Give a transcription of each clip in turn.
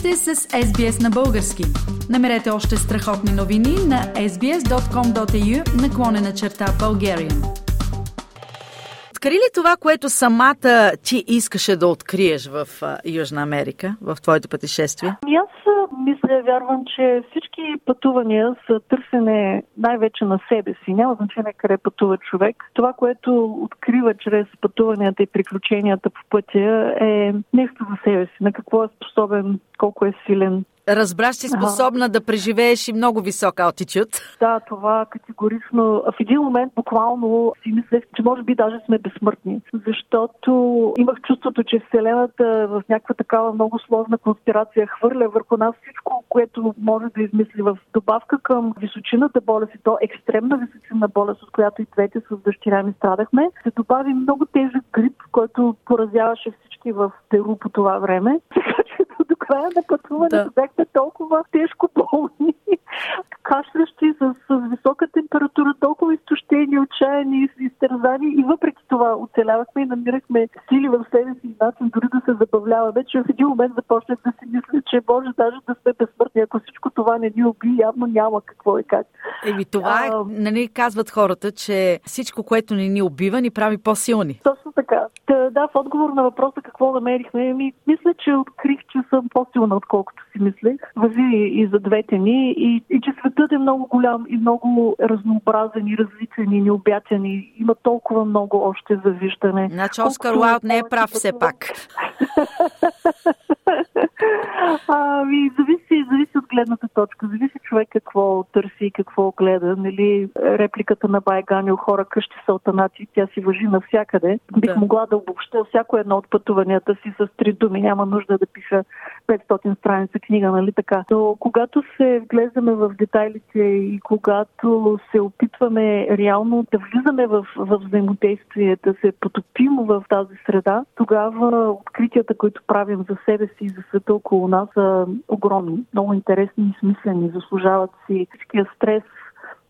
сте с SBS на български. Намерете още страхотни новини на sbs.com.au наклонена черта Bulgarian. Откри ли това, което самата ти искаше да откриеш в Южна Америка, в твоето пътешествие? Ами аз мисля, вярвам, че всички пътувания са търсене най-вече на себе си. Няма значение къде пътува човек. Това, което открива чрез пътуванията и приключенията по пътя е нещо за себе си. На какво е способен, колко е силен, Разбраш, си способна да преживееш и много висок алтичуд. Да, това категорично. В един момент буквално си мислех, че може би даже сме безсмъртни, защото имах чувството, че Вселената в някаква такава много сложна конспирация хвърля върху нас всичко, което може да измисли в добавка към височината болест и то екстремна височина болест, от която и двете с дъщеря ми страдахме. Се добави много тежък грип, който поразяваше всички в Перу по това време. Така че до края на пътуването да. бяхме толкова тежко болни, кашлящи с, с висока температура, толкова изтощени, отчаяни, изтързани и въпреки това оцелявахме и намирахме сили в себе си начин дори да се забавляваме, че в един момент започнах да си мисля, че може даже да сме безсмъртни. Ако всичко това не ни уби, явно няма какво и как. Еми това, е, нали казват хората, че всичко, което не ни убива, ни прави по-силни. Точно така. Да, да, в отговор на въпроса какво намерихме, ми, мисля, че открих, че съм по-силна, отколкото си мислех. Възи и за двете ни и, и че светът е много голям и много разнообразен и различен и необятен и има толкова много още за виждане. Значи Оскар Уайлд не е прав все пак. Ами, зависи, зависи гледната точка. Зависи човек какво търси и какво гледа. Нали, репликата на Байганил хора къщи са отанати, тя си въжи навсякъде. Бих да. могла да обобща всяко едно от пътуванията си с три думи. Няма нужда да пиша 500 страница книга, нали така. Но когато се вглеждаме в детайлите и когато се опитваме реално да влизаме в, в взаимодействие, да се потопим в тази среда, тогава откритията, които правим за себе си и за света около нас са огромни, много интересни и смислени, заслужават си всичкия стрес,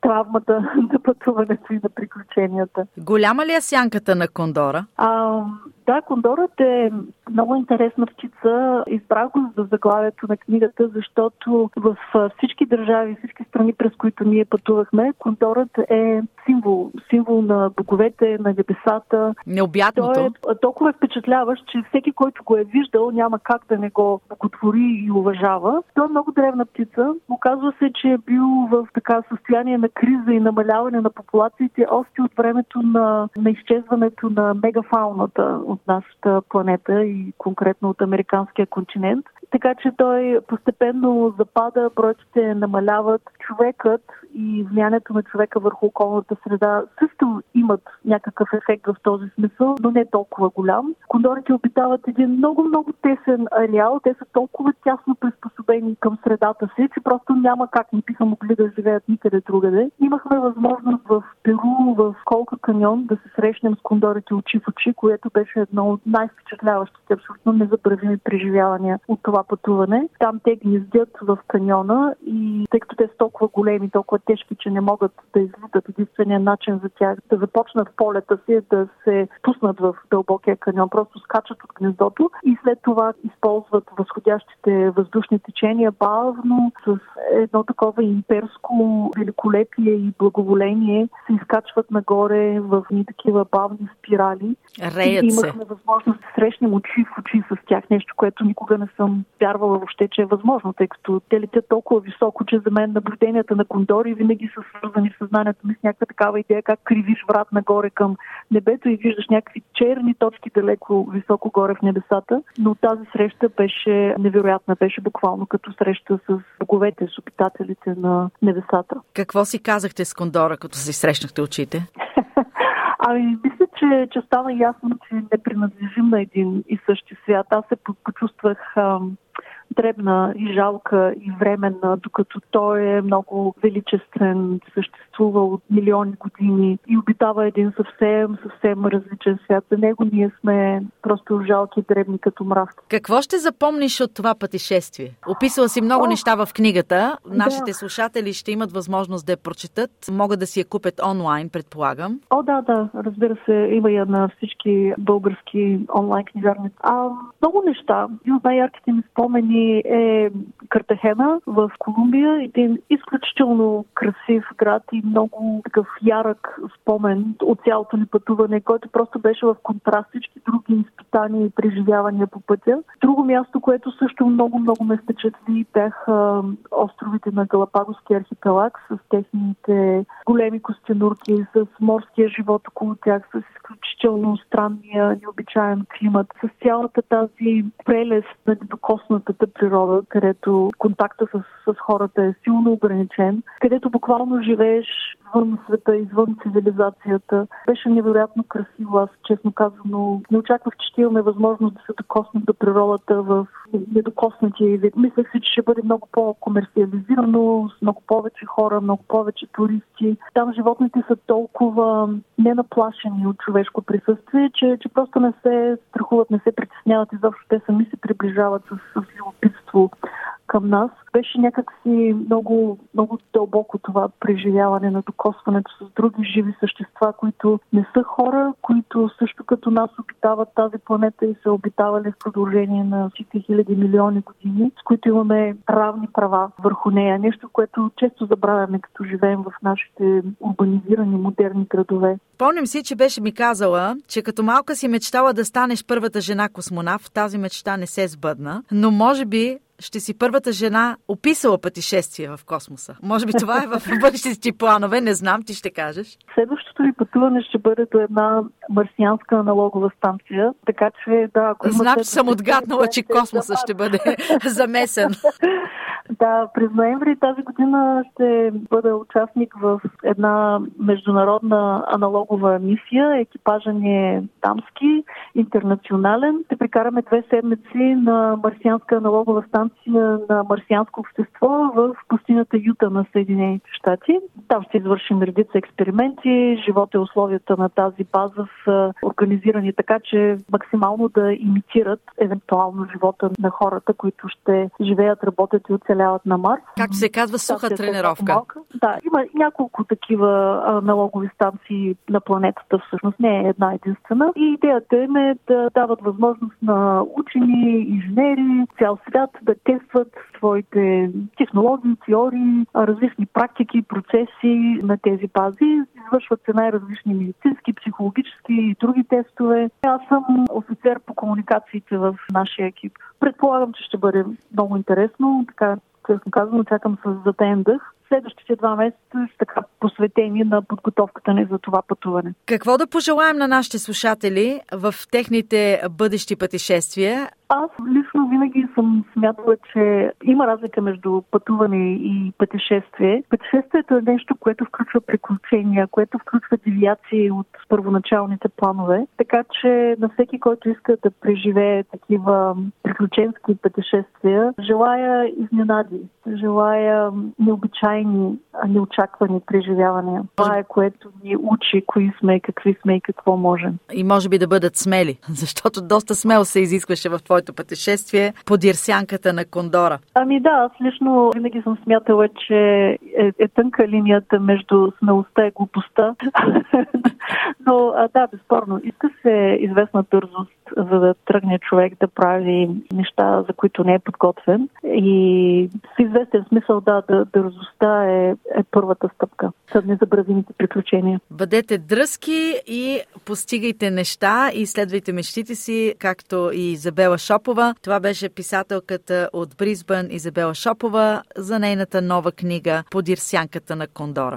травмата на пътуването и на приключенията. Голяма ли е сянката на кондора? А, да, кондорът е много интересна птица. Избрах го за заглавието на книгата, защото в всички държави, всички страни, през които ние пътувахме, кондорът е символ. Символ на боговете, на небесата. Необятното. Той е толкова впечатляващ, че всеки, който го е виждал, няма как да не го боготвори и уважава. Той е много древна птица. Оказва се, че е бил в така състояние на криза и намаляване на популациите още от времето на, на изчезването на мегафауната от нашата планета и конкретно от американския континент. Така че той постепенно запада, бройките намаляват. Човекът и влиянието на човека върху околната среда също имат някакъв ефект в този смисъл, но не толкова голям. Кондорите обитават един много-много тесен ареал. Те са толкова тясно приспособени към средата си, че просто няма как не биха могли да живеят никъде другаде. Имахме възможност в Перу, в Колка каньон да се срещнем с кондорите очи в очи, което беше едно от най-впечатляващите, абсолютно незабравими преживявания от това пътуване. Там те гнездят в каньона и тъй като те са толкова големи, толкова тежки, че не могат да излитат, единствения начин за тях да започнат полета си е да се пуснат в дълбокия каньон, просто скачат от гнездото и след това използват възходящите въздушни течения бавно с едно такова имперско великолепие и благоволение. Се изкачват нагоре в ни такива бавни спирали. Реят и имахме възможност да срещнем очи в очи с тях, нещо, което никога не съм вярвала въобще, че е възможно, тъй като те летят толкова високо, че за мен наблюденията на кондори винаги са свързани в съзнанието ми с някаква такава идея, как кривиш врат нагоре към небето и виждаш някакви черни точки далеко високо горе в небесата. Но тази среща беше невероятна, беше буквално като среща с боговете, с обитателите на небесата. Какво си казахте с кондора, като си срещнахте очите? Ами, мисля, че, че стана ясно, че не принадлежим на един и същи свят. Аз се почувствах ам, дребна и жалка и временна, докато той е много величествен, съществува от милиони години и обитава един съвсем, съвсем различен свят. За него ние сме просто жалки, дребни като мравки. Какво ще запомниш от това пътешествие? Описала си много О, неща в книгата. Нашите да. слушатели ще имат възможност да я прочетат. Могат да си я купят онлайн, предполагам. О, да, да. Разбира се, има я на всички български онлайн книжарни. А, много неща. И от най-ярките ми спомени е Картахена в Колумбия. Един изключително красив град и много такъв ярък спомен от цялото ни пътуване, който просто беше в контраст всички други изпитания и преживявания по пътя. Друго място, което също много-много ме впечатли, бяха островите на Галапагоския архипелаг с техните големи костенурки, с морския живот около тях, с изключително странния, необичаен климат, с цялата тази прелест на докоснатата природа, където контакта с, с хората е силно ограничен, където буквално живееш извън света, извън цивилизацията. Беше невероятно красиво. Аз, честно казано, не очаквах, че ще имаме възможност да се докоснем до природата в недокоснатия вид. Мислех си, че ще бъде много по-комерциализирано, с много повече хора, много повече туристи. Там животните са толкова ненаплашени от човешко присъствие, че, че просто не се страхуват, не се притесняват изобщо. Те сами се приближават с, с любопитство към нас. Беше някакси много, много дълбоко това преживяване на докосването с други живи същества, които не са хора, които също като нас обитават тази планета и са обитавали в продължение на всички хиляди милиони години, с които имаме равни права върху нея. Нещо, което често забравяме, като живеем в нашите урбанизирани модерни градове. Помням си, че беше ми казала, че като малка си мечтала да станеш първата жена космонавт, тази мечта не се сбъдна, но може би ще си първата жена описала пътешествие в космоса. Може би това е в бъдещите ти планове, не знам, ти ще кажеш. Следващото ви пътуване ще бъде до една марсианска аналогова станция, така че да, ако Знам, че съм отгаднала, че космоса ще бъде замесен. Да, през ноември тази година ще бъда участник в една международна аналогова мисия. Екипажа ни е дамски, интернационален. Ще прикараме две седмици на марсианска аналогова станция на марсианско общество в пустинята Юта на Съединените щати. Там ще извършим редица експерименти. Живота и условията на тази база са организирани така, че максимално да имитират евентуално живота на хората, които ще живеят, работят и оцеляват оцеляват на Марс. Както се казва, суха Станцията тренировка. Да, има няколко такива аналогови станции на планетата, всъщност не е една единствена. И идеята им е да дават възможност на учени, инженери, цял свят да тестват своите технологии, теории, различни практики, процеси на тези бази. Извършват се най-различни медицински, психологически и други тестове. Аз съм офицер по комуникациите в нашия екип. Предполагам, че ще бъде много интересно. Така честно казвам, чакам с затен дъх. Следващите два месеца са така посветени на подготовката ни за това пътуване. Какво да пожелаем на нашите слушатели в техните бъдещи пътешествия? Аз лично винаги съм смятала, че има разлика между пътуване и пътешествие. Пътешествието е нещо, което включва приключения, което включва девиации от първоначалните планове. Така че на всеки, който иска да преживее такива приключенски пътешествия, желая изненади, желая необичайни, неочаквани преживявания. Това е което ни учи кои сме, какви сме и какво можем. И може би да бъдат смели, защото доста смело се изискваше в твоето пътешествие под ирсянката на Кондора? Ами да, аз лично винаги съм смятала, че е, е тънка линията между смелостта и глупостта. Но да, безспорно, иска се известна дързост, за да тръгне човек да прави неща, за които не е подготвен. И в известен смисъл, да, дързостта е, е първата стъпка за незабравимите приключения. Бъдете дръзки и постигайте неща и следвайте мечтите си, както и Изабела Шопова. Това беше писателката от Бризбън Изабела Шопова за нейната нова книга Подир сянката на Кондора.